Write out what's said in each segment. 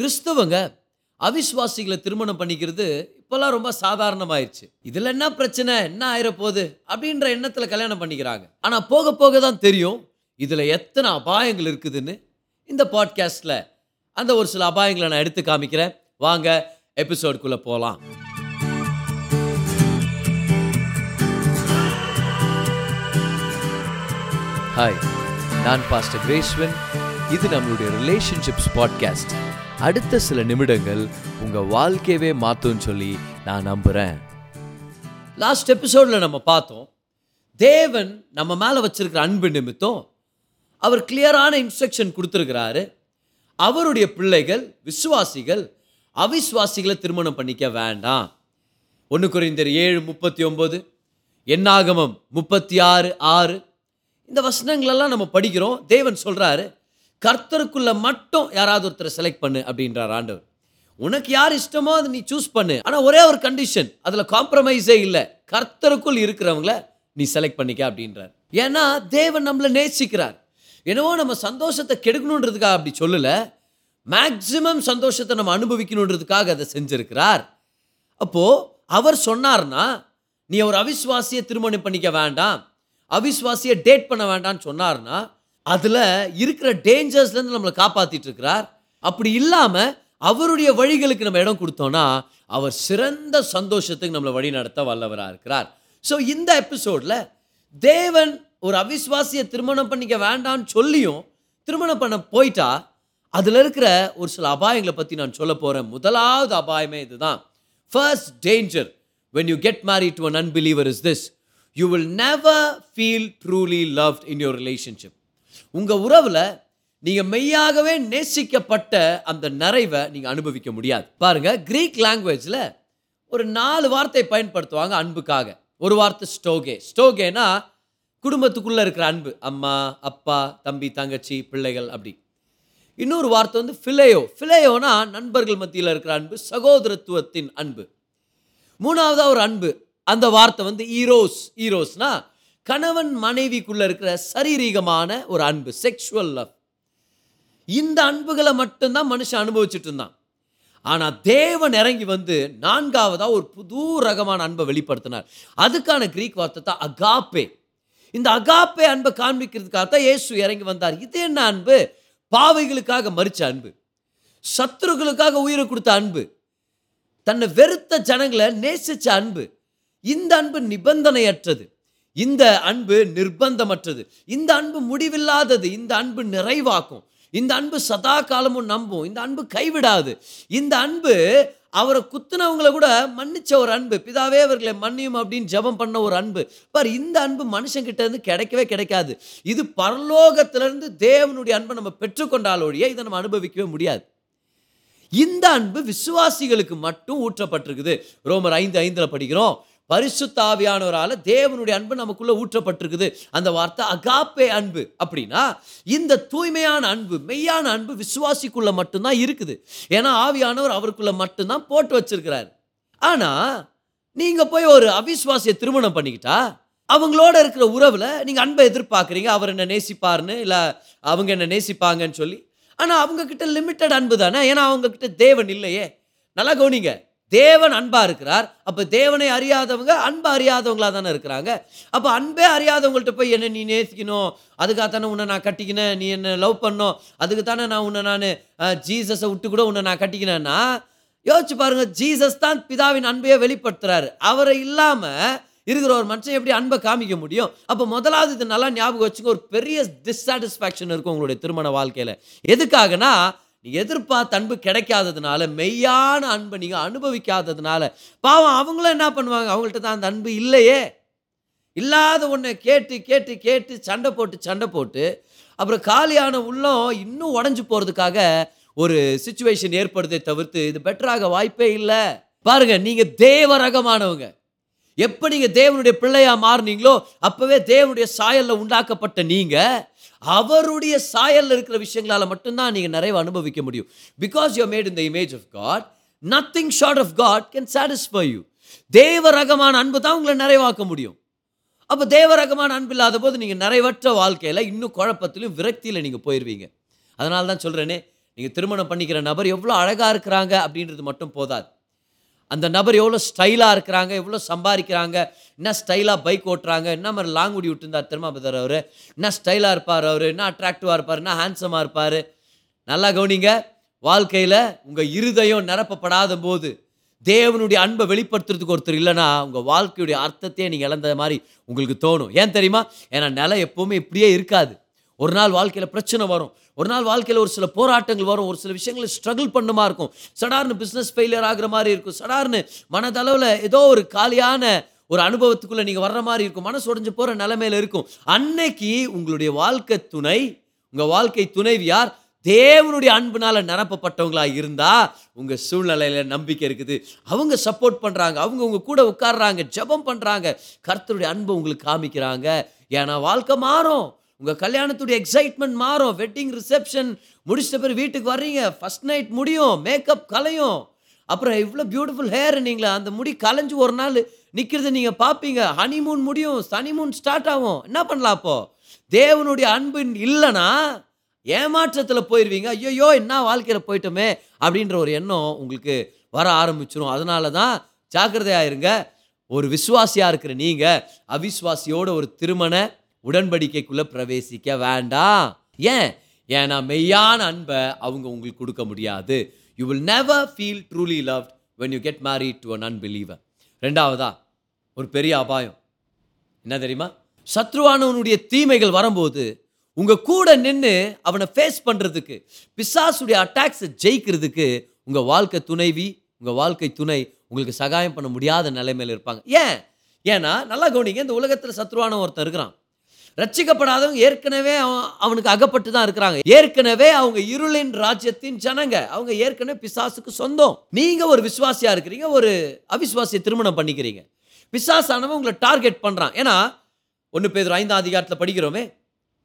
கிறிஸ்தவங்க அவிஸ்வாசிகளை திருமணம் பண்ணிக்கிறது இப்போல்லாம் ரொம்ப சாதாரணமாயிருச்சு. இதில் என்ன பிரச்சனை? என்ன ஆயிரப்போகுது? அப்படின்ற எண்ணத்தில் கல்யாணம் பண்ணிக்கிறாங்க. ஆனால் போக போக தான் தெரியும் இதில் எத்தனை அபாயங்கள் இருக்குதுன்னு. இந்த பாட்காஸ்ட்டில் அந்த ஒரு சில அபாயங்களை நான் எடுத்து காமிக்கிறேன். வாங்க எபிசோடுக்குள்ளே போகலாம். ஹாய் நான் பாஸ்டர் கிரேஸ்வன் இது நம்மளுடைய ரிலேஷன்ஷிப்ஸ் பாட்காஸ்ட் அடுத்த சில நிமிடங்கள் உங்கள் வாழ்க்கையவே மாற்றும்னு சொல்லி நான் நம்புகிறேன் லாஸ்ட் எபிசோடில் நம்ம பார்த்தோம் தேவன் நம்ம மேலே வச்சுருக்கிற அன்பு நிமித்தம் அவர் கிளியரான இன்ஸ்ட்ரக்ஷன் கொடுத்துருக்கிறாரு. அவருடைய பிள்ளைகள் விசுவாசிகள் அவிஸ்வாசிகளை திருமணம் பண்ணிக்க வேண்டாம். ஒன்று குறைந்தர் ஏழு முப்பத்தி ஒம்பது எண்ணாகமம் முப்பத்தி ஆறு ஆறு. இந்த வசனங்களெல்லாம் நம்ம படிக்கிறோம். தேவன் சொல்கிறாரு கர்த்தருக்குள்ள மட்டும் யாராவது ஒருத்தரை செலக்ட் பண்ணு அப்படின்றார் ஆண்டவர். உனக்கு யார் இஷ்டமோ அதை நீ சூஸ் பண்ணு. ஆனால் ஒரே ஒரு கண்டிஷன் அதில் காம்ப்ரமைஸே இல்லை. கர்த்தருக்குள் இருக்கிறவங்கள நீ செலக்ட் பண்ணிக்க அப்படின்றார். ஏன்னா தேவன் நம்மளை நேசிக்கிறார். என்னவோ நம்ம சந்தோஷத்தை கெடுக்கணுன்றதுக்காக அப்படி சொல்லலை. மேக்சிமம் சந்தோஷத்தை நம்ம அனுபவிக்கணுன்றதுக்காக அதை செஞ்சுருக்கிறார். அப்போது அவர் சொன்னார்னா நீ ஒரு அவிஸ்வாசியை திருமணம் பண்ணிக்க வேண்டாம். அவிஸ்வாசியை டேட் பண்ண வேண்டாம்னு சொன்னார்னா அதில் இருக்கிற டேஞ்சர்ஸ்லேருந்து நம்மளை காப்பாற்றிட்டு இருக்கிறார். அப்படி இல்லாமல் அவருடைய வழிகளுக்கு நம்ம இடம் கொடுத்தோம்னா அவர் சிறந்த சந்தோஷத்துக்கு நம்மளை வழி நடத்த வல்லவராக இருக்கிறார். ஸோ இந்த எபிசோடில் தேவன் ஒரு அவிஸ்வாசியை திருமணம் பண்ணிக்க வேண்டாம்னு சொல்லியும் திருமணம் பண்ண போயிட்டா அதில் இருக்கிற ஒரு சில அபாயங்களை பற்றி நான் சொல்ல போகிறேன் முதலாவது அபாயமே இதுதான். First danger when you get marry to an is this you will will feel truly truly in in relationship உங்கள் உறவில் நீங்கள் மெய்யாகவே நேசிக்கப்பட்ட அந்த நிறைவை நீங்கள் அனுபவிக்க முடியாது. பாருங்கள் க்ரீக் லாங்குவேஜில் ஒரு நாலு வார்த்தை பயன்படுத்துவாங்க அன்புக்காக. ஒரு வார்த்தை ஸ்டோகே. ஸ்டோகேனா குடும்பத்துக்குள்ளே இருக்கிற அன்பு. அம்மா அப்பா தம்பி தங்கச்சி பிள்ளைகள் அப்படி. இன்னொரு வார்த்தை வந்து ஃபிலேயோ ஃபிலேயோனா நண்பர்கள் மத்தியில் இருக்கிற அன்பு சகோதரத்துவத்தின் அன்பு. மூணாவதாக ஒரு அன்பு. அந்த வார்த்தை வந்து ஈரோஸ் ஈரோஸ்னா கணவன் மனைவிக்குள்ள இருக்கிற சரீரீகமான ஒரு அன்பு செக்ஷுவல் லவ் இந்த அன்புகளை மட்டும்தான் மனுஷன் அனுபவிச்சுட்டு இருந்தான். ஆனால் தேவன் இறங்கி வந்து நான்காவதாக ஒரு புது ரகமான அன்பை வெளிப்படுத்தினார். அதுக்கான கிரீக் வார்த்தை தான் அகாப்பே இந்த அகாப்பே அன்பை காண்பிக்கிறதுக்காக தான் இயேசு இறங்கி வந்தார். இது என்ன அன்பு? பாவைகளுக்காக மறிச்ச அன்பு. சத்துருக்களுக்காக உயிரை கொடுத்த அன்பு. தன்னை வெறுத்த ஜனங்களை நேசிச்ச அன்பு. இந்த அன்பு நிபந்தனையற்றது. இந்த அன்பு நிர்பந்தமற்றது. இந்த அன்பு முடிவில்லாதது இந்த அன்பு நிறைவாக்கும். இந்த அன்பு சதா காலமும் நம்பும். இந்த அன்பு கைவிடாது. இந்த அன்பு அவரை குத்துனவங்களை கூட மன்னிச்ச ஒரு அன்பு. பிதாவே அவர்களை மன்னியும் அப்படின்னு ஜெபம் பண்ண ஒரு அன்பு. பார் இந்த அன்பு மனுஷங்கிட்ட இருந்து கிடைக்கவே கிடைக்காது. இது பரலோகத்திலிருந்து தேவனுடைய அன்பை நம்ம பெற்றுக்கொண்டாலோடைய இதை நம்ம அனுபவிக்கவே முடியாது. இந்த அன்பு விசுவாசிகளுக்கு மட்டும் ஊற்றப்பட்டிருக்குது. ரோமர் ஐந்து ஐந்தில் படிக்கிறோம். பரிசுத்தாவியானவரால் தேவனுடைய அன்பு நமக்குள்ளே ஊற்றப்பட்டிருக்குது. அந்த வார்த்தை அகாப்பே அன்பு அப்படின்னா இந்த தூய்மையான அன்பு மெய்யான அன்பு விசுவாசிக்குள்ளே மட்டும்தான் இருக்குது. ஏன்னா ஆவியானவர் அவருக்குள்ளே மட்டும்தான் போட்டு வச்சிருக்கிறார். ஆனால் நீங்கள் போய் ஒரு அவிஸ்வாசியை திருமணம் பண்ணிக்கிட்டா அவங்களோட இருக்கிற உறவில் நீங்கள் அன்பை எதிர்பார்க்குறீங்க. அவர் என்ன நேசிப்பாருன்னு இல்லை அவங்க என்ன நேசிப்பாங்கன்னு சொல்லி. ஆனால் அவங்கக்கிட்ட லிமிட்டட் அன்பு தானே? ஏன்னா அவங்கக்கிட்ட தேவன் இல்லையே. நல்லா கவனிங்க. தேவன் அன்பாக இருக்கிறார். அப்போ தேவனை அறியாதவங்க அன்பை அறியாதவங்களா தானே இருக்கிறாங்க. அப்போ அன்பே அறியாதவங்கள்ட்ட போய் என்ன நீ நேசிக்கணும். அதுக்காக தானே உன்னை நான் கட்டிக்கினேன். நீ என்ன லவ் பண்ணோம். அதுக்கு தானே நான் உன்னை நான் ஜீசஸை விட்டு கூட உன்னை நான் கட்டிக்கினேன்னா யோசிச்சு பாருங்க ஜீசஸ் தான் பிதாவின் அன்பையே வெளிப்படுத்துறாரு. அவரை இல்லாமல் இருக்கிற ஒரு மனுஷன் எப்படி அன்பை காமிக்க முடியும்? அப்போ முதலாவது இது நல்லா ஞாபகம் வச்சுக்க ஒரு பெரிய டிஸ்சாட்டிஸ்ஃபேக்ஷன் இருக்கும் உங்களுடைய திருமண வாழ்க்கையில். எதுக்காகனா நீ எதிர்பார்த்த அன்பு கிடைக்காததுனால மெய்யான அன்பை நீங்கள் அனுபவிக்காததுனால பாவம் அவங்களும் என்ன பண்ணுவாங்க? அவங்கள்ட்ட தான் அந்த அன்பு இல்லையே. இல்லாத ஒன்றை கேட்டு கேட்டு கேட்டு சண்டை போட்டு சண்டை போட்டு அப்புறம் காலியான உள்ளம் இன்னும் உடஞ்சி போகிறதுக்காக ஒரு சுச்சுவேஷன் ஏற்படுதே தவிர்த்து இது பெட்டராக வாய்ப்பே இல்லை. பாருங்க நீங்கள் தேவ ரகமானவங்க எப்போ நீங்கள் தேவனுடைய பிள்ளையாக மாறுனீங்களோ அப்போவே தேவனுடைய சாயலில் உண்டாக்கப்பட்ட நீங்கள் அவருடைய சாயலில் இருக்கிற விஷயங்களால் மட்டும்தான் நீங்கள் நிறைய அனுபவிக்க முடியும். Because you made in the image of God nothing short of God can satisfy you தேவ ரகமான அன்பு தான் உங்களை நிறைவாக்க முடியும். அப்போ தேவ ரகமான அன்பு இல்லாத போது நீங்கள் நிறைவற்ற வாழ்க்கையில் இன்னும் குழப்பத்திலும் விரக்தியில் நீங்கள் போயிடுவீங்க அதனால தான் சொல்கிறேனே நீங்கள் திருமணம் பண்ணிக்கிற நபர் எவ்வளோ அழகாக இருக்கிறாங்க அப்படின்றது மட்டும் போதாது. அந்த நபர் எவ்வளோ ஸ்டைலாக இருக்கிறாங்க எவ்வளோ சம்பாதிக்கிறாங்க என்ன ஸ்டைலாக பைக் ஓட்டுறாங்க என்ன மாதிரி லாங் குடி விட்டுருந்தார் திருமாபதர் அவர்? என்ன ஸ்டைலாக இருப்பார் அவர்? என்ன அட்ராக்டிவாக இருப்பார்? என்ன ஹேண்ட்ஸமாக இருப்பார்? நல்லா கவனிங்க வாழ்க்கையில் உங்கள் இருதயம் நிரப்பப்படாத போது தேவனுடைய அன்பை வெளிப்படுத்துறதுக்கு ஒருத்தர் இல்லைன்னா உங்கள் வாழ்க்கையுடைய அர்த்தத்தையே நீங்கள் இழந்த மாதிரி உங்களுக்கு தோணும். ஏன் தெரியுமா? ஏன்னா நிலம் எப்போவுமே இப்படியே இருக்காது. ஒரு நாள் வாழ்க்கையில் பிரச்சனை வரும். ஒரு நாள் வாழ்க்கையில் ஒரு சில போராட்டங்கள் வரும். ஒரு சில விஷயங்களை ஸ்ட்ரகிள் பண்ணுமா இருக்கும். சடார்னு பிஸ்னஸ் ஃபெயிலியர் ஆகிற மாதிரி இருக்கும். சடார்னு மனதளவில் ஏதோ ஒரு காலியான ஒரு அனுபவத்துக்குள்ளே நீங்கள் வர்ற மாதிரி இருக்கும். மனசு உடஞ்சு போகிற நிலமையில இருக்கும். அன்னைக்கு உங்களுடைய வாழ்க்கை துணை உங்கள் வாழ்க்கை துணைவியார் தேவனுடைய அன்புனால் நிரப்பப்பட்டவங்களாக இருந்தால் உங்கள் சூழ்நிலையில் நம்பிக்கை இருக்குது. அவங்க சப்போர்ட் பண்ணுறாங்க அவங்க உங்கள் கூட உட்காடுறாங்க ஜெபம் பண்ணுறாங்க கர்த்தருடைய அன்பை உங்களுக்கு காமிக்கிறாங்க. ஏன்னா வாழ்க்கை மாறும். உங்கள் கல்யாணத்துடைய எக்ஸைட்மெண்ட் மாறும். வெட்டிங் ரிசப்ஷன் முடிச்சிட்ட பிறகு வீட்டுக்கு வர்றீங்க. ஃபர்ஸ்ட் நைட் முடியும். மேக்கப் கலையும். அப்புறம் இவ்வளோ பியூட்டிஃபுல் ஹேர் நீங்களா அந்த முடி கலைஞ்சு ஒரு நாள் நிற்கிறத நீங்கள் பார்ப்பீங்க. ஹனிமூன் முடியும். சனிமூன் ஸ்டார்ட் ஆகும். என்ன பண்ணலாம் அப்போது தேவனுடைய அன்பு இல்லைன்னா ஏமாற்றத்தில் போயிடுவீங்க ஐயோ என்ன வாழ்க்கையில் போயிட்டோமே அப்படின்ற ஒரு எண்ணம் உங்களுக்கு வர ஆரம்பிச்சிடும் அதனால தான் ஜாக்கிரதையாக இருங்க. ஒரு விசுவாசியாக இருக்கிற நீங்கள் அவிஸ்வாசியோட ஒரு திருமண உடன்படிக்கைக்குள்ளே பிரவேசிக்க வேண்டாம். ஏன்? ஏன்னா மெய்யான அன்பை அவங்க உங்களுக்கு கொடுக்க முடியாது. You will never feel truly love when you get married to an unbeliever ரெண்டாவதா ஒரு பெரிய அபாயம். என்ன தெரியுமா? சத்ருவானவனுடைய தீமைகள் வரும்போது உங்கள் கூட நின்று அவனை ஃபேஸ் பண்ணுறதுக்கு பிசாசுடைய அட்டாக்ஸை ஜெயிக்கிறதுக்கு உங்கள் வாழ்க்கை துணைவி உங்கள் வாழ்க்கை துணை உங்களுக்கு சகாயம் பண்ண முடியாத நிலைமையில் இருப்பாங்க. ஏன்? ஏன்னா நல்லா கவனிங்க இந்த உலகத்தில் சத்ருவான ஒருத்தன் இருக்கிறான். ரட்சிக்கப்படாதவங்க ஏற்கனவே அவன் அவனுக்கு அகப்பட்டு தான் இருக்கிறாங்க. ஏற்கனவே அவங்க இருளின் ராஜ்யத்தின் ஜனங்க. அவங்க ஏற்கனவே பிசாசுக்கு சொந்தம். நீங்க ஒரு விசுவாசியா இருக்கிறீங்க ஒரு அவிசுவாசியை திருமணம் பண்ணிக்கிறீங்க. பிசாசானவன் உங்களை டார்கெட் பண்றான். ஏன்னா ஒன்று பேர் ஐந்தாம் அதிகாரத்தில் படிக்கிறோமே.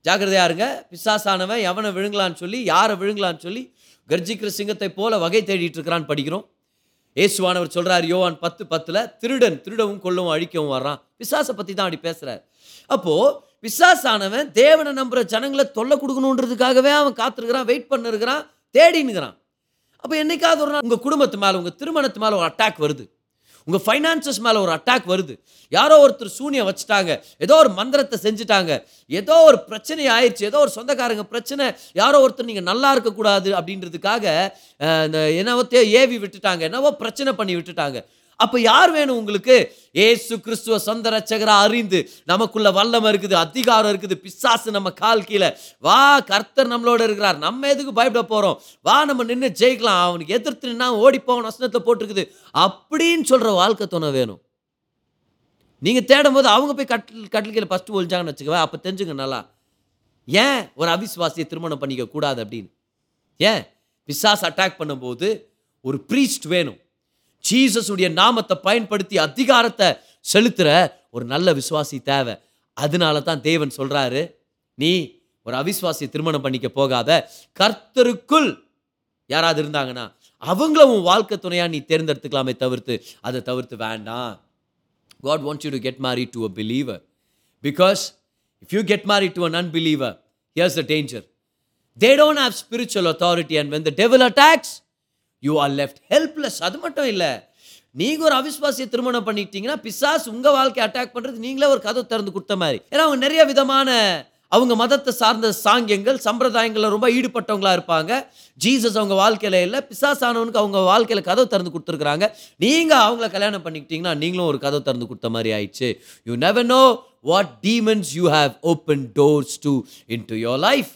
ஜாக்கிரதையா இருங்க. பிசாசானவன் எவனை விழுங்கலான்னு சொல்லி யாரை விழுங்கலான்னு சொல்லி கர்ஜிக்கிற சிங்கத்தை போல வகை தேடிட்டு இருக்கிறான்னு படிக்கிறோம். இயேசுவானவர் சொல்கிறார் யோவான் பத்து பத்துல திருடன் திருடவும் கொள்ளவும் அழிக்கவும் வர்றான். பிசாசை பத்தி தான் அப்படி பேசுறார். அப்போது பிசாசானவன் தேவனை நம்புற ஜனங்களை தொல்லை கொடுக்கணுன்றதுக்காகவே அவன் காத்திருக்கிறான் வெயிட் பண்ணிருக்கிறான் தேடினுக்கிறான் அப்போ என்னைக்காவது ஒரு நாள் உங்கள் குடும்பத்து மேலே உங்கள் திருமணத்து மேலே ஒரு அட்டாக் வருது. உங்கள் ஃபைனான்சஸ் மேலே ஒரு அட்டாக் வருது. யாரோ ஒருத்தர் சூனியம் வச்சுட்டாங்க ஏதோ ஒரு மந்திரத்தை செஞ்சுட்டாங்க ஏதோ ஒரு பிரச்சனை ஆயிடுச்சு ஏதோ ஒரு சொந்தக்காரங்க பிரச்சனை யாரோ ஒருத்தர் நீங்கள் நல்லா இருக்கக்கூடாது அப்படின்றதுக்காக இந்த என்னவோ ஏவி விட்டுட்டாங்க என்னவோ பிரச்சனை பண்ணி விட்டுட்டாங்க. அப்போ யார் வேணும் உங்களுக்கு? ஏசு கிறிஸ்துவ சொந்த ரச்சகரா அறிந்து நமக்குள்ள வல்லமை இருக்குது அதிகாரம் இருக்குது. பிசாசு நம்ம கால் கீழே வா கர்த்தர் நம்மளோட இருக்கிறார். நம்ம எதுக்கு பயப்பட போகிறோம் வா நம்ம நின்று ஜெயிக்கலாம். அவனுக்கு எதிர்த்து நின்னா ஓடி போகணும் வசனத்தை போட்டிருக்குது. அப்படின்னு சொல்கிற வாழ்க்கை துணை வேணும். நீங்கள் தேடும் போது அவங்க போய் கட்டில் கட்டில் கீழே ஃபஸ்ட்டு ஒழிஞ்சாங்கன்னு வச்சுக்கவா அப்போ தெரிஞ்சுங்க நல்லா. ஏன் ஒரு அவிஸ்வாசியை திருமணம் பண்ணிக்க கூடாது அப்படின்னு? ஏன்? பிசாஸ் அட்டாக் பண்ணும்போது ஒரு ப்ரீஸ்ட் வேணும். ஜீசஸுடைய நாமத்தை பயன்படுத்தி அதிகாரத்தை செலுத்துகிற ஒரு நல்ல விசுவாசி தேவை அதனால தான் தேவன் சொல்கிறாரு நீ ஒரு அவிஸ்வாசியை திருமணம் பண்ணிக்க போகாத கர்த்தருக்குள் யாராவது இருந்தாங்கன்னா அவங்கள உன் வாழ்க்கை துணையாக நீ தேர்ந்தெடுத்துக்கலாமே தவிர்த்து அதை தவிர்த்து வேண்டாம் God wants you to get marry to a believer because if you get marry to an unbeliever here's the danger they don't have spiritual authority and when the devil attacks you are left helpless அது மட்டும் இல்லை. நீங்கள் ஒரு அவிஸ்வாசியை திருமணம் பண்ணிட்டீங்கன்னா பிசாஸ் உங்கள் வாழ்க்கையை அட்டாக் பண்ணுறது நீங்களே ஒரு கதை திறந்து கொடுத்த மாதிரி. ஏன்னா அவங்க நிறைய விதமான அவங்க மதத்தை சார்ந்த சாங்கியங்கள் சம்பிரதாயங்களில் ரொம்ப ஈடுபட்டவங்களா இருப்பாங்க. ஜீசஸ் அவங்க வாழ்க்கையில் இல்லை. பிசாசானவனுக்கு அவங்க வாழ்க்கையில் கதவு திறந்து கொடுத்துருக்குறாங்க. நீங்கள் அவங்கள கல்யாணம் பண்ணிக்கிட்டீங்கன்னா நீங்களும் ஒரு கதவு திறந்து கொடுத்த மாதிரி ஆயிடுச்சு. You never know what demons you have open doors to into your life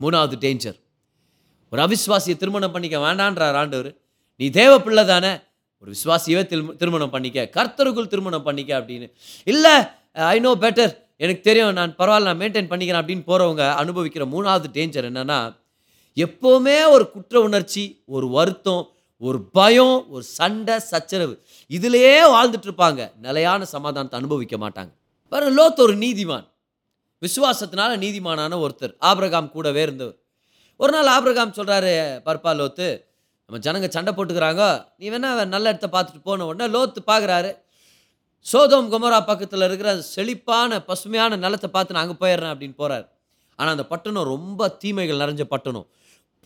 மூணாவது டேஞ்சர் ஒரு அவிஸ்வாசியை திருமணம் பண்ணிக்க வேண்டான்றார் ஆண்டவர். நீ தேவ பிள்ளை தானே ஒரு விஸ்வாசியவே திருமணம் பண்ணிக்க கர்த்தருக்குள் திருமணம் பண்ணிக்க அப்படின்னு. இல்லை ஐ நோ பெட்டர் எனக்கு தெரியும் நான் பரவாயில்ல நான் மெயின்டைன் பண்ணிக்கிறேன் அப்படின்னு போகிறவங்க அனுபவிக்கிற மூணாவது டேஞ்சர் என்னென்னா எப்போவுமே ஒரு குற்ற உணர்ச்சி ஒரு வருத்தம் ஒரு பயம் ஒரு சண்டை சச்சரவு இதிலேயே வாழ்ந்துட்டு இருப்பாங்க நிலையான சமாதானத்தை அனுபவிக்க மாட்டாங்க. பாருங்க லோத் ஒரு நீதிமான். விசுவாசத்தினால நீதிமானான ஒருத்தர். ஆபிரகாம் கூடவே இருந்தவர். ஒரு நாள் ஆபிரகாம் சொல்கிறாரு பர்பா லோத்து நம்ம ஜனங்க சண்டை போட்டுக்கிறாங்க நீ வேணா நல்ல இடத்த பார்த்துட்டு போன உடனே லோத்து பார்க்குறாரு சோதோம் குமரா பக்கத்தில் இருக்கிற செழிப்பான பசுமையான நிலத்தை பார்த்து நான் அங்கே போயிடுறேன் அப்படின்னு போகிறார் ஆனால் அந்த பட்டணம் ரொம்ப தீமைகள் நிறைஞ்ச பட்டணம்.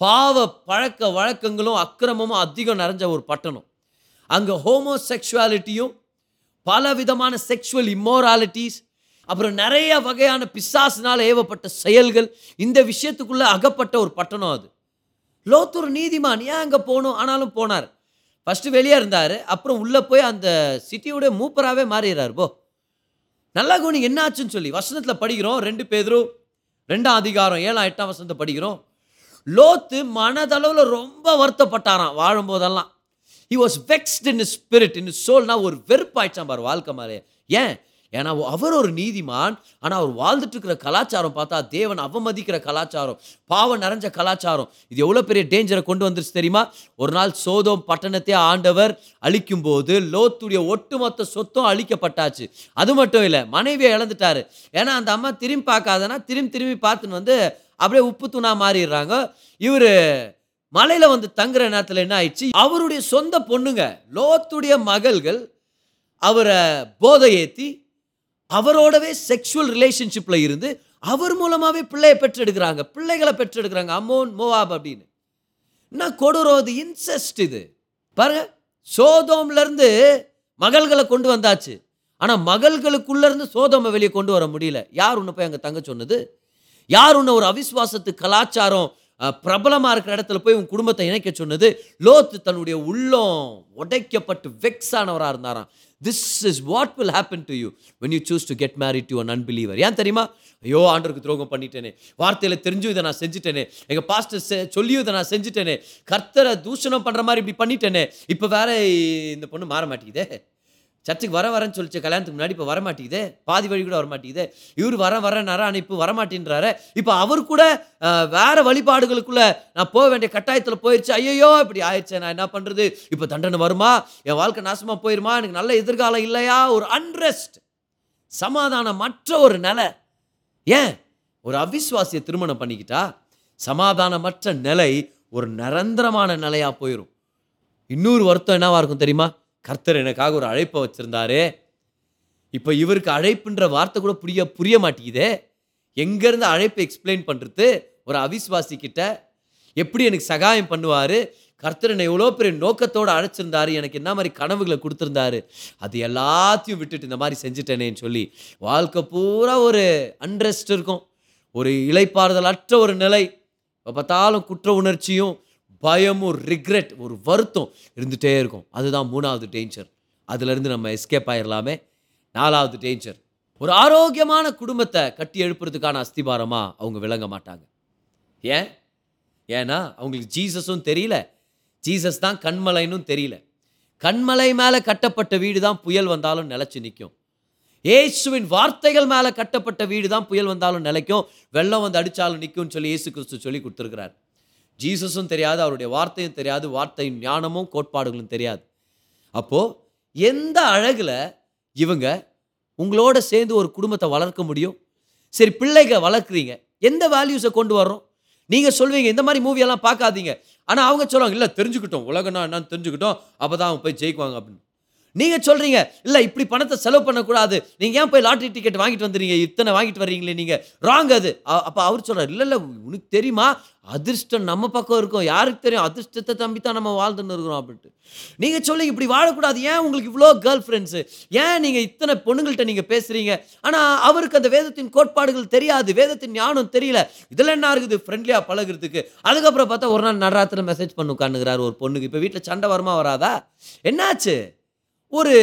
பாவ பழக்க வழக்கங்களும் அக்கிரமமும் அதிகம் நிறைஞ்ச ஒரு பட்டணம். அங்கே ஹோமோசெக்சுவாலிட்டியும் பல விதமான செக்ஷுவல் இம்மோராலிட்டிஸ் அப்புறம் நிறைய வகையான பிசாசினால் ஏவப்பட்ட செயல்கள். இந்த விஷயத்துக்குள்ளே அகப்பட்ட ஒரு பட்டணம் அது. லோத்தூர் நீதிமான் ஏன் அங்கே போகணும் ஆனாலும் போனார். ஃபஸ்ட்டு வெளியே இருந்தார். அப்புறம் உள்ளே போய் அந்த சிட்டியோட மூப்பராகவே மாறிடுறார். போ. நல்லா கவனிங்க என்ன ஆச்சுன்னு சொல்லி. வசனத்தில் படிக்கிறோம். ரெண்டு பேரும் ரெண்டாம் அதிகாரம் ஏழாம் எட்டாம் வசனத்தை படிக்கிறோம். லோத்து மனதளவில் ரொம்ப வருத்தப்பட்டாராம் வாழும்போதெல்லாம். He was vexed in spirit in சோல்னா ஒரு வெறுப்பாயிடுச்சான் பாரு வாழ்க்கை மாதிரி. ஏன்? ஏன்னா அவர் ஒரு நீதிமான் ஆனால் அவர் வாழ்ந்துட்டு இருக்கிற கலாச்சாரம் பார்த்தா தேவன் அவமதிக்கிற கலாச்சாரம் பாவம் நிறைஞ்ச கலாச்சாரம். இது எவ்வளோ பெரிய டேஞ்சரை கொண்டு வந்துருச்சு தெரியுமா? ஒரு நாள் சோதம் பட்டணத்தை ஆண்டவர் அழிக்கும்போது லோத்துடைய ஒட்டுமொத்த சொத்தும் அழிக்கப்பட்டாச்சு. அது மட்டும் இல்லை மனைவியை இழந்துட்டாரு. ஏன்னா அந்த அம்மா திரும்பி பார்க்காதனா திரும்பி திரும்பி பார்த்துன்னு வந்து அப்படியே உப்பு தூணா மாறிடுறாங்க. இவர் மலையில் வந்து தங்குற நேரத்தில் என்ன ஆயிடுச்சு? அவருடைய சொந்த பொண்ணுங்க லோத்துடைய மகள்கள் அவரை போதை ஏற்றி அவரோடவே செக்ஷுவல் ரிலேஷன்ஷிப்பில் இருந்து அவர் மூலமாகவே பிள்ளையை பெற்றெடுக்கிறாங்க. பிள்ளைகளை பெற்றெடுக்கிறாங்க. அம்மோன் மோவாப் அப்படின்னு. என்ன கொடூரம் இன்செஸ்ட் இது. பாருங்க சோதோம்லேருந்து மகள்களை கொண்டு வந்தாச்சு. ஆனால் மகள்களுக்குள்ளேருந்து சோதோமை வெளியே கொண்டு வர முடியல. யார் உன்னை போய் அங்கே தங்க சொன்னது? யார் உன்னை ஒரு அவிஸ்வாசத்து கலாச்சாரம் பிரபலமாக இருக்கிற இடத்துல போய் உன் குடும்பத்தை இணைக்க சொன்னது லோத்து தன்னுடைய உள்ளம் உடைக்கப்பட்டு வெக்ஸ் ஆனவராக இருந்தாராம். This is what will happen to you when you choose to get married to an unbeliever ஏன் தெரியுமா? ஐயோ ஆண்டருக்கு துரோகம் பண்ணிட்டேனே. வார்த்தையில் தெரிஞ்சும் இதை நான் செஞ்சுட்டேனே. எங்கள் பாஸ்டர் செ சொல்லியும் இதை நான் செஞ்சுட்டேனே. கர்த்தரை தூஷணம் பண்ணுற மாதிரி இப்படி பண்ணிட்டேனே. இப்போ வேற இந்த பொண்ணு மாற மாட்டேங்குதே. சர்ச்சுக்கு வர வரேன்னு சொல்லிச்சு கல்யாணத்துக்கு முன்னாடி இப்போ வரமாட்டேங்குது. பாதி வழி கூட வரமாட்டேங்குது. இவர் வர வர ஆனால் இப்போ வரமாட்டேன்றாரு. இப்போ அவர் கூட வேற வழிபாடுகளுக்குள்ள நான் போக வேண்டிய கட்டாயத்தில் போயிடுச்சு ஐயோ இப்படி ஆயிடுச்சு நான் என்ன பண்ணுறது இப்போ தண்டனை வருமா? என் வாழ்க்கை நாசமாக போயிருமா? எனக்கு நல்ல எதிர்காலம் இல்லையா? ஒரு அன்ரெஸ்ட் சமாதானம் மற்ற ஒரு நிலை. ஏன்? ஒரு அவிஸ்வாசியை திருமணம் பண்ணிக்கிட்டா சமாதானமற்ற நிலை ஒரு நிரந்தரமான நிலையாக போயிடும் இன்னொரு வருத்தம் என்னவாக இருக்கும் தெரியுமா? கர்த்தர் எனக்காக ஒரு அழைப்பை வச்சுருந்தாரு. இப்போ இவருக்கு அழைப்புன்ற வார்த்தை கூட புரிய புரிய மாட்டேங்குதே. எங்கேருந்து அழைப்பை எக்ஸ்பிளைன் பண்ணுறது ஒரு அவிஸ்வாசிக்கிட்ட எப்படி எனக்கு சகாயம் பண்ணுவார்? கர்த்தர் என்னை எவ்வளோ பெரிய நோக்கத்தோடு அழைச்சிருந்தாரு? எனக்கு என்ன மாதிரி கனவுகளை கொடுத்துருந்தாரு? அது எல்லாத்தையும் விட்டுட்டு இந்த மாதிரி செஞ்சுட்டேனேன்னு சொல்லி வாழ்க்கை பூரா ஒரு அன்ரெஸ்ட் இருக்கும். ஒரு இலைப்பாறுதல் அற்ற ஒரு நிலை. இப்போ பார்த்தாலும் குற்ற உணர்ச்சியும் பயமும் ரிக்ரெட் ஒரு வருத்தம் இருந்துகிட்டே இருக்கும். அதுதான் மூணாவது டேஞ்சர் அதுலேருந்து நம்ம எஸ்கேப் ஆயிடலாமே நாலாவது டேஞ்சர் ஒரு ஆரோக்கியமான குடும்பத்தை கட்டி எழுப்புறதுக்கான அஸ்திபாரமாக அவங்க விளங்க மாட்டாங்க. ஏன்? ஏன்னா அவங்களுக்கு ஜீசஸும் தெரியல. ஜீசஸ் தான் கண்மலைன்னும் தெரியல. கண்மலை மேலே கட்டப்பட்ட வீடு தான் புயல் வந்தாலும் நிலச்சி நிற்கும் ஏசுவின் வார்த்தைகள் மேலே கட்டப்பட்ட வீடு தான் புயல் வந்தாலும் நிலைக்கும். வெள்ளம் வந்து அடித்தாலும் நிற்கும்னு சொல்லி ஏசு கிறிஸ்து சொல்லி கொடுத்துருக்கிறார். ஜீசஸும் தெரியாது அவருடைய வார்த்தையும் தெரியாது வார்த்தையின் ஞானமும் கோட்பாடுகளும் தெரியாது. அப்போது எந்த அழகில் இவங்க உங்களோட சேர்ந்து ஒரு குடும்பத்தை வளர்க்க முடியும்? சரி பிள்ளைங்க வளர்க்குறீங்க. எந்த வேல்யூஸை கொண்டு வர்றோம்? நீங்கள் சொல்வீங்க இந்த மாதிரி மூவியெல்லாம் பார்க்காதீங்க. ஆனால் அவங்க சொல்லுவாங்க இல்லை தெரிஞ்சுக்கிட்டோம். உலகம்னா என்னன்னு தெரிஞ்சுக்கிட்டோம். அப்போ தான் அவங்க போய் ஜெயிக்குவாங்க அப்படின்னு. நீங்கள் சொல்கிறீங்க இல்லை இப்படி பணத்தை செலவு பண்ணக்கூடாது. நீங்கள் ஏன் போய் லாட்ரி டிக்கெட் வாங்கிட்டு வந்துடுறீங்க இத்தனை வாங்கிட்டு வர்றீங்களே நீங்கள் ராங் அது. அப்போ அவர் சொல்கிறார் இல்லை இல்லை உனக்கு தெரியுமா? அதிர்ஷ்டம் நம்ம பக்கம் இருக்கும். யாருக்கு தெரியும்? அதிர்ஷ்டத்தை தம்பி தான் நம்ம வாழ்ந்துன்னு இருக்கிறோம் அப்படின்ட்டு. நீங்கள் சொல்லி இப்படி வாழக்கூடாது. ஏன் உங்களுக்கு இவ்வளோ கேர்ள் ஃப்ரெண்ட்ஸு ஏன் நீங்கள் இத்தனை பொண்ணுங்கள்கிட்ட நீங்கள் பேசுகிறீங்க ஆனால் அவருக்கு அந்த வேதத்தின் கோட்பாடுகள் தெரியாது. வேதத்தின் ஞானம் தெரியல. இதில் என்ன இருக்குது ஃப்ரெண்ட்லியாக பழகுறதுக்கு. அதுக்கப்புறம் பார்த்தா ஒரு நாள் நடராத்திரம் மெசேஜ் பண்ணு உட்காந்துக்கிறார் ஒரு பொண்ணுக்கு. இப்போ வீட்டில் சண்டை வருமா வராதா? என்னாச்சு? ஒரு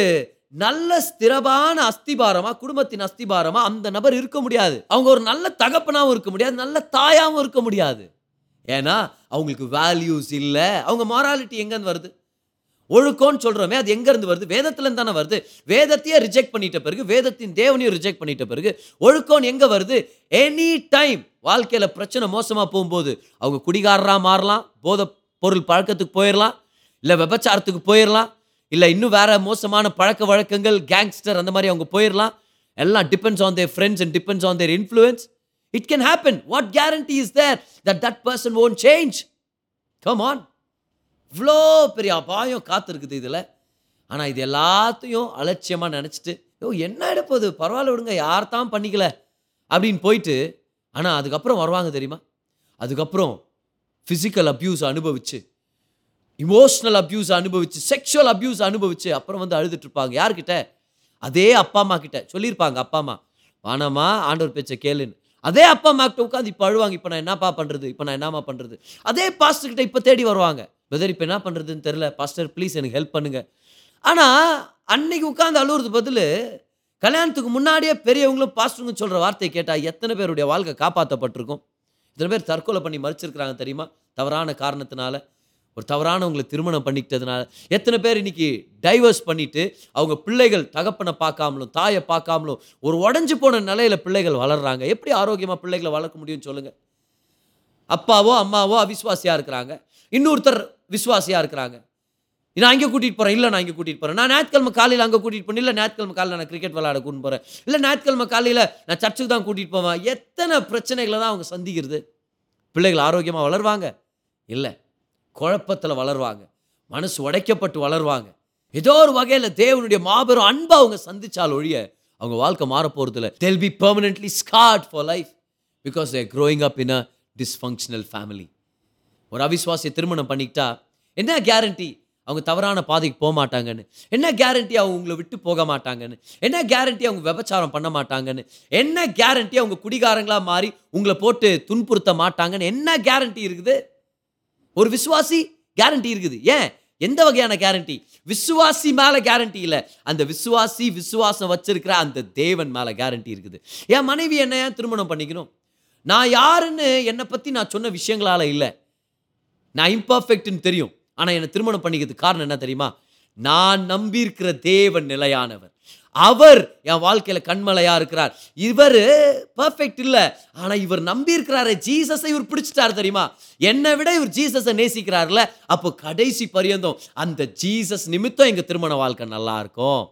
நல்ல ஸ்திரமான அஸ்திபாரமா குடும்பத்தின் அஸ்திபாரமா அந்த நபர் இருக்க முடியாது. அவங்க ஒரு நல்ல தகப்பனாகவும் இருக்க முடியாது நல்ல தாயாகவும் இருக்க முடியாது. ஏன்னா அவங்களுக்கு வேல்யூஸ் இல்லை. அவங்க மாராலிட்டி எங்கேருந்து வருது? ஒழுக்கம்னு சொல்கிறோமே அது எங்கேருந்து வருது? வேதத்துலேருந்து தானே வருது. வேதத்தையே ரிஜெக்ட் பண்ணிட்ட பிறகு வேதத்தின் தேவனையும் ரிஜெக்ட் பண்ணிட்ட பிறகு ஒழுக்கோன் எங்கே வருது? எனி டைம் வாழ்க்கையில் பிரச்சனை மோசமாக போகும்போது அவங்க குடிகாரராக மாறலாம் போத பொருள் பழக்கத்துக்கு போயிடலாம் இல்லை விபச்சாரத்துக்கு போயிடலாம் இல்லை இன்னும் வேறு மோசமான பழக்க வழக்கங்கள் கேங்ஸ்டர் அந்த மாதிரி அவங்க போயிடலாம் எல்லாம் depends on their friends and depends on their influence it can happen what guarantee is there that that person own change come on இவ்வளோ பெரிய அபாயம் காத்திருக்குது இதில். ஆனால் இது எல்லாத்தையும் அலட்சியமாக நினச்சிட்டு ஓ என்ன எடுப்பது பரவாயில்ல விடுங்க யார் தான் பண்ணிக்கல? அப்படின்னு போயிட்டு ஆனால் அதுக்கப்புறம் வருவாங்க தெரியுமா? அதுக்கப்புறம் ஃபிசிக்கல் அப்யூஸ் அனுபவிச்சு இமோஷ்னல் அப்யூஸ் அனுபவிச்சு செக்ஷுவல் அப்யூஸ் அனுபவிச்சு அப்புறம் வந்து அழுதுட்டு யார்கிட்ட? அதே அப்பா அம்மா கிட்ட. சொல்லியிருப்பாங்க அப்பா அம்மா வானம்மா ஆண்டவர் பேச்சை கேளுன்னு. அதே அப்பா அம்மா கிட்ட உட்காந்து இப்போ அழுவாங்க. இப்போ நான் என்னப்பா பண்ணுறது இப்போ நான் என்னம்மா பண்ணுறது அதே பாஸ்டர் கிட்ட இப்போ தேடி வருவாங்க. பிரதர் இப்போ என்ன பண்ணுறதுன்னு தெரில பாஸ்டர் ப்ளீஸ் எனக்கு ஹெல்ப் பண்ணுங்கள் ஆனால் அன்னைக்கு உட்காந்து அழுவுறது பதில் கல்யாணத்துக்கு முன்னாடியே பெரியவங்களும் பாஸ்டருங்க சொல்கிற வார்த்தையை கேட்டால் எத்தனை பேருடைய வாழ்க்கை காப்பாற்றப்பட்டிருக்கும் இத்தனை பேர் தற்கொலை பண்ணி மறிச்சிருக்கிறாங்க தெரியுமா? தவறான காரணத்தினால. ஒரு தவறானவங்களை திருமணம் பண்ணிக்கிட்டதுனால எத்தனை பேர் இன்னைக்கு டைவர்ஸ் பண்ணிட்டு அவங்க பிள்ளைகள் தகப்பனை பார்க்காமலும் தாயை பார்க்காமலும் ஒரு உடஞ்சி போன நிலையில பிள்ளைகள் வளர்றாங்க. எப்படி ஆரோக்கியமாக பிள்ளைகளை வளர்க்க முடியும்னு சொல்லுங்கள் அப்பாவோ அம்மாவோ அவிஸ்வாசியாக இருக்கிறாங்க. இன்னொருத்தர் விசுவாசியாக இருக்கிறாங்க. நான் அங்கே கூட்டிகிட்டு போகிறேன் இல்லை நான் இங்கே கூட்டிகிட்டு போகிறேன் நான் ஞாயிற்றுக்கிழமை காலையில் அங்கே கூட்டிகிட்டு போனேன் இல்லை ஞாயிற்றுக்கிழமை காலையில் நான் கிரிக்கெட் விளையாட கூட்டிட்டு போகிறேன் இல்லை ஞாயிற்றுக்கிழமை காலையில் நான் சர்ச்சுக்கு தான் கூட்டிகிட்டு போவேன். எத்தனை பிரச்சனைகளை தான் அவங்க சந்திக்கிறது. பிள்ளைகள் ஆரோக்கியமாக வளருவாங்க? இல்லை. குழப்பத்தில் வளருவாங்க. மனசு உடைக்கப்பட்டு வளருவாங்க. ஏதோ ஒரு வகையில் தேவனுடைய மாபெரும் அன்பை அவங்க சந்தித்தால் ஒழிய அவங்க வாழ்க்கை மாறப்போகிறதுல போகிறதில்ல they'll be permanently scarred for life because they're growing up in a dysfunctional family ஒரு அவிஸ்வாசியை திருமணம் பண்ணிக்கிட்டா என்ன கேரண்டி அவங்க தவறான பாதைக்கு போக மாட்டாங்கன்னு. என்ன கேரண்டி அவங்க உங்களை விட்டு போக மாட்டாங்கன்னு? என்ன கேரண்டி அவங்க விபச்சாரம் பண்ண மாட்டாங்கன்னு? என்ன கேரண்டி அவங்க குடிகாரங்களாக மாறி உங்களை போட்டு துன்புறுத்த மாட்டாங்கன்னு? என்ன கேரண்டி இருக்குது? ஒரு விசுவாசி கேரண்டி இருக்குது. ஏன்? எந்த வகையான கேரண்டி விசுவாசி மேலே கேரண்டி இல்லை. அந்த விசுவாசி விசுவாசம் வச்சிருக்கிற அந்த தேவன் மேலே கேரண்டி இருக்குது. என் மனைவி என்ன ஏன் திருமணம் பண்ணிக்கணும்? நான் யாருன்னு என்னை பற்றி நான் சொன்ன விஷயங்களால இல்லை. நான் இம்பர்ஃபெக்ட்னு தெரியும். ஆனால் என்னை திருமணம் பண்ணிக்கிறதுக்கு காரணம் என்ன தெரியுமா? நான் நம்பியிருக்கிற தேவன் நிலையானவர். அவர் என் வாழ்க்கையில் கண்மலையாக இருக்கிறார். இவர் பர்ஃபெக்ட் இல்லை. ஆனால் இவர் நம்பியிருக்கிறாரு ஜீசஸை இவர் பிடிச்சிட்டாரு தெரியுமா? என்னை விட இவர் ஜீசஸை நேசிக்கிறார்ல அப்போ கடைசி பரியந்தம் அந்த ஜீசஸ் நிமித்தம் எங்கள் திருமண வாழ்க்கை நல்லா இருக்கும்.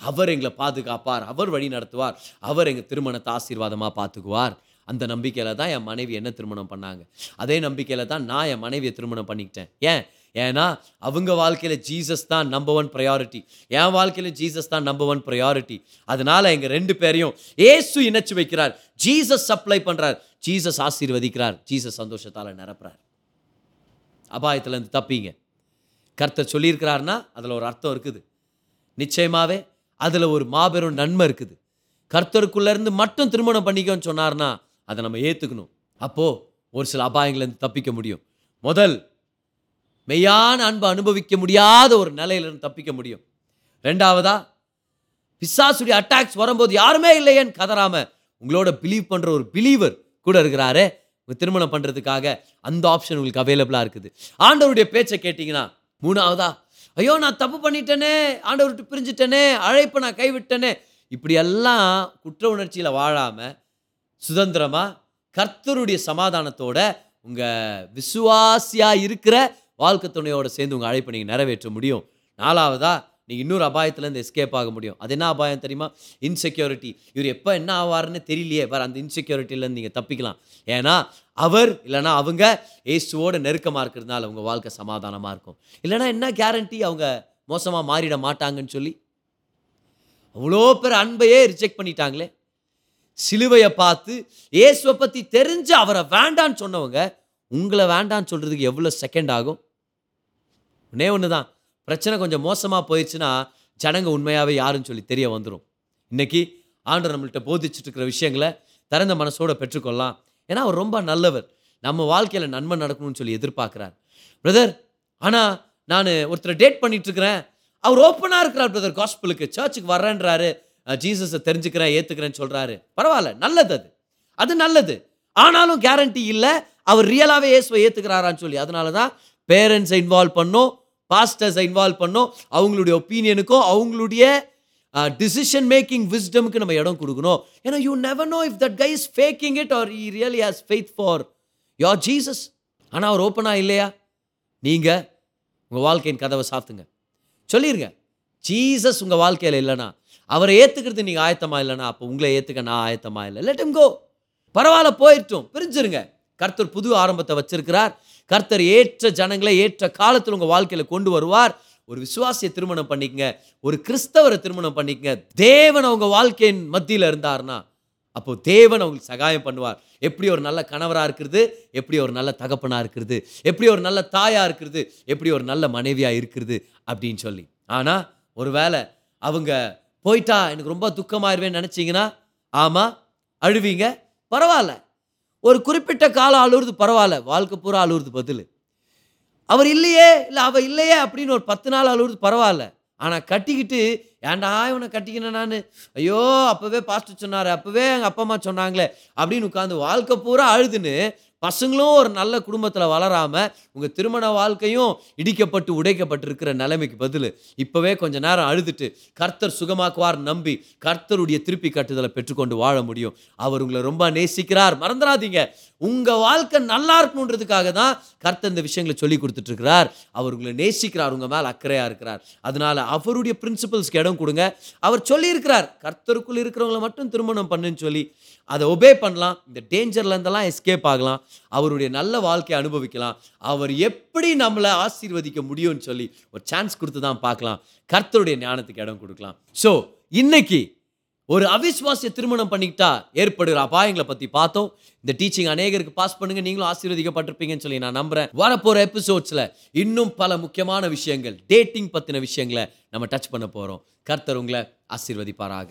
அவர் எங்களை பாதுகாப்பார் அவர் வழி நடத்துவார் அவர் எங்கள் திருமணத்தை ஆசீர்வாதமாக பார்த்துக்குவார் அந்த நம்பிக்கையில் தான் என் மனைவி என்ன திருமணம் பண்ணாங்க. அதே நம்பிக்கையில் தான் நான் என் மனைவியை திருமணம் பண்ணிக்கிட்டேன். ஏன்? ஏன்னா அவங்க வாழ்க்கையில் ஜீசஸ் தான் நம்பர் ஒன் ப்ரையாரிட்டி என் வாழ்க்கையில் ஜீசஸ் தான் நம்பர் ஒன் ப்ரையாரிட்டி அதனால் எங்கள் ரெண்டு பேரையும் ஏசு இணைச்சு வைக்கிறார். ஜீசஸ் சப்ளை பண்ணுறார் ஜீசஸ் ஆசீர்வதிக்கிறார். ஜீசஸ் சந்தோஷத்தால் நிரப்புறார். அபாயத்துலேருந்து தப்பிங்க. கர்த்தர் சொல்லியிருக்கிறார்னா அதில் ஒரு அர்த்தம் இருக்குது. நிச்சயமாகவே அதில் ஒரு மாபெரும் நன்மை இருக்குது. கர்த்தருக்குள்ளேருந்து மட்டும் திருமணம் பண்ணிக்கோன்னு சொன்னார்னா அதை நம்ம ஏற்றுக்கணும் அப்போது ஒரு சில அபாயங்கள்லேருந்து தப்பிக்க முடியும். முதல் மெய்யான அன்பை அனுபவிக்க முடியாத ஒரு நிலையிலிருந்து தப்பிக்க முடியும். ரெண்டாவதா பிசாசுடைய அட்டாக்ஸ் வரும்போது யாருமே இல்லையேன்னு கதறாம உங்களோட பிலீவ் பண்ற ஒரு பிலீவர் கூட இருக்கிறாரு உங்கள் திருமணம் பண்றதுக்காக அந்த ஆப்ஷன் உங்களுக்கு அவைலபிளா இருக்குது. ஆண்டவருடைய பேச்சை கேட்டீங்கன்னா மூணாவதா ஐயோ நான் தப்பு பண்ணிட்டேனே ஆண்டவர் விட்டு பிரிஞ்சுட்டேனே அழைப்பை நான் கைவிட்டேனே இப்படியெல்லாம் குற்ற உணர்ச்சியில் வாழாம சுதந்திரமா கர்த்தருடைய சமாதானத்தோட உங்க விசுவாசியா இருக்கிற வாழ்க்கை துணையோட சேர்ந்து உங்கள் அழைப்பை நீங்கள் நிறைவேற்ற முடியும். நாலாவதாக நீங்கள் இன்னொரு அபாயத்துலேருந்து எஸ்கேப் ஆக முடியும். அது என்ன அபாயம் தெரியுமா? இன்செக்யூரிட்டி இவர் எப்போ என்ன ஆவாருன்னு தெரியலையே. வேறு அந்த இன்செக்யூரிட்டிலேருந்து நீங்கள் தப்பிக்கலாம். ஏன்னா அவர் இல்லைன்னா அவங்க ஏசுவோட நெருக்கமாக இருக்கிறதுனால உங்கள் வாழ்க்கை சமாதானமாக இருக்கும். இல்லைன்னா என்ன கேரண்டி அவங்க மோசமாக மாறிட மாட்டாங்கன்னு சொல்லி? அவ்வளோ பேர் அன்பையே ரிஜெக்ட் பண்ணிட்டாங்களே. சிலுவையை பார்த்து இயேசுவை பற்றி தெரிஞ்சு அவரை வேண்டான்னு சொன்னவங்க உங்களை வேண்டான்னு சொல்கிறதுக்கு எவ்வளோ செகண்ட் ஆகும்? ஒன்னே ஒன்று தான் பிரச்சனை கொஞ்சம் மோசமாக போயிடுச்சுன்னா ஜனங்க உண்மையாகவே யாருன்னு சொல்லி தெரிய வந்துடும் இன்னைக்கு ஆண்டவர் நம்மள்கிட்ட போதிச்சுட்டு இருக்கிற விஷயங்களை திறந்த மனசோட பெற்றுக்கொள்ளலாம். ஏன்னா அவர் ரொம்ப நல்லவர். நம்ம வாழ்க்கையில் நன்மை நடக்கணும்னு சொல்லி எதிர்பார்க்குறார். பிரதர் ஆனால் நான் ஒருத்தரை டேட் பண்ணிட்டு இருக்கிறேன் அவர் ஓப்பனாக இருக்கிறார் பிரதர் காஸ்பிளுக்கு சர்ச்சுக்கு வர்றேன்றாரு. ஜீசஸை தெரிஞ்சுக்கிறேன் ஏற்றுக்கிறேன்னு சொல்கிறாரு பரவாயில்ல நல்லது அது. அது நல்லது. ஆனாலும் கேரண்டி இல்லை. அவர் ரியலாகவே இயேசுவை ஏற்றுக்கிறாரான்னு சொல்லி. அதனால தான் பேரண்ட்ஸை இன்வால்வ் பண்ணோம் பாஸ்டர்ஸை இன்வால்வ் பண்ணோம் அவங்களுடைய ஒப்பீனியனுக்கும் அவங்களுடைய டிசிஷன் மேக்கிங் விஸ்டமுக்கு நம்ம இடம் கொடுக்கணும். ஏன்னா you never know if that guy is faking it or he really has faith for your Jesus ஆனால் அவர் ஓப்பனாக இல்லையா? நீங்கள் உங்கள் வாழ்க்கையின் கதவை சாத்துங்க. சொல்லிடுங்க ஜீசஸ் உங்கள் வாழ்க்கையில் இல்லைனா அவரை ஏற்றுக்கிறது நீங்கள் ஆயத்தமாக இல்லைனா அப்போ உங்களை ஏற்றுக்க நான் ஆயத்தமாக இல்லை. லெட் கோ பரவாயில்ல போயிட்டோம். பிரிஞ்சிருங்க. கர்த்தர் புது ஆரம்பத்தை வச்சிருக்கிறார். கர்த்தர் ஏற்ற ஜனங்களை ஏற்ற காலத்தில் உங்கள் வாழ்க்கையில் கொண்டு வருவார். ஒரு விசுவாசியை திருமணம் பண்ணிக்கங்க. ஒரு கிறிஸ்தவரை திருமணம் பண்ணிக்கங்க. தேவன் அவங்க வாழ்க்கையின் மத்தியில் இருந்தார்னா அப்போது தேவன் அவங்களுக்கு சகாயம் பண்ணுவார். எப்படி ஒரு நல்ல கணவராக இருக்கிறது? எப்படி ஒரு நல்ல தகப்பனாக இருக்கிறது? எப்படி ஒரு நல்ல தாயாக இருக்கிறது? எப்படி ஒரு நல்ல மனைவியாக இருக்கிறது? அப்படின்னு சொல்லி. ஆனால் ஒருவேளை அவங்க போயிட்டா எனக்கு ரொம்ப துக்கமாயிருவேன்னு நினச்சிங்கன்னா ஆமாம் அழுவீங்க. பரவாயில்ல. ஒரு குறிப்பிட்ட காலம் அழுவுறது பரவாயில்ல வாழ்க்கை பூரா அழுகுறது பதில். அவர் இல்லையே இல்லை அவள் இல்லையே அப்படின்னு ஒரு பத்து நாள் அழுவுறது பரவாயில்ல. ஆனால் கட்டிக்கிட்டு ஏன்டா இவனை கட்டிக்கினேன் நான்? ஐயோ அப்போவே பாஸ்டர் சொன்னார் அப்போவே எங்கள் அப்பா அம்மா சொன்னாங்களே அப்படின்னு உட்காந்து வாழ்க்கை பூரா அழுதுன்னு பசங்களும் ஒரு நல்ல குடும்பத்தில் வளராமல் உங்கள் திருமண வாழ்க்கையும் இடிக்கப்பட்டு உடைக்கப்பட்டிருக்கிற நிலைமைக்கு பதில். இப்போவே கொஞ்ச நேரம் அழுதுட்டு கர்த்தர் சுகமாக்குவார் நம்பி கர்த்தருடைய திருப்பி கட்டுதலை பெற்றுக்கொண்டு வாழ முடியும். அவர் உங்களை ரொம்ப நேசிக்கிறார். மறந்துடாதீங்க. உங்கள் வாழ்க்கை நல்லா இருக்கணுன்றதுக்காக தான் கர்த்தர் இந்த விஷயங்களை சொல்லி கொடுத்துட்ருக்கிறார். அவர் உங்களை நேசிக்கிறார் உங்கள் மேலே அக்கறையாக இருக்கிறார். அதனால அவருடைய பிரின்சிபல்ஸ்க்கு இடம் கொடுங்க. அவர் சொல்லியிருக்கிறார் கர்த்தருக்குள் இருக்கிறவங்கள மட்டும் திருமணம் பண்ணுன்னு சொல்லி அதை ஒபே பண்ணலாம். இந்த டேஞ்சர்லேருந்தெல்லாம் எஸ்கேப் ஆகலாம். அவருடைய நல்ல வாழ்க்கையை அனுபவிக்கலாம். அவர் எப்படி நம்மளை ஆசீர்வதிக்க முடியும்னு சொல்லி ஒரு சான்ஸ் கொடுத்து தான் பார்க்கலாம். கர்த்தருடைய ஞானத்துக்கு இடம் கொடுக்கலாம். ஸோ இன்னைக்கு ஒரு அவிஸ்வாசிய திருமணம் பண்ணிக்கிட்டா ஏற்படுகிற அபாயங்களை பற்றி பார்த்தோம். இந்த டீச்சிங் அநேகருக்கு பாஸ் பண்ணுங்க. நீங்களும் ஆசீர்வதிக்கப்பட்டிருப்பீங்கன்னு சொல்லி நான் நம்புறேன். வரப்போகிற எபிசோட்ஸில் இன்னும் பல முக்கியமான விஷயங்கள் டேட்டிங் பற்றின விஷயங்களை நம்ம டச் பண்ண போகிறோம் கர்த்தர் உங்களை ஆசீர்வதிப்பாராக.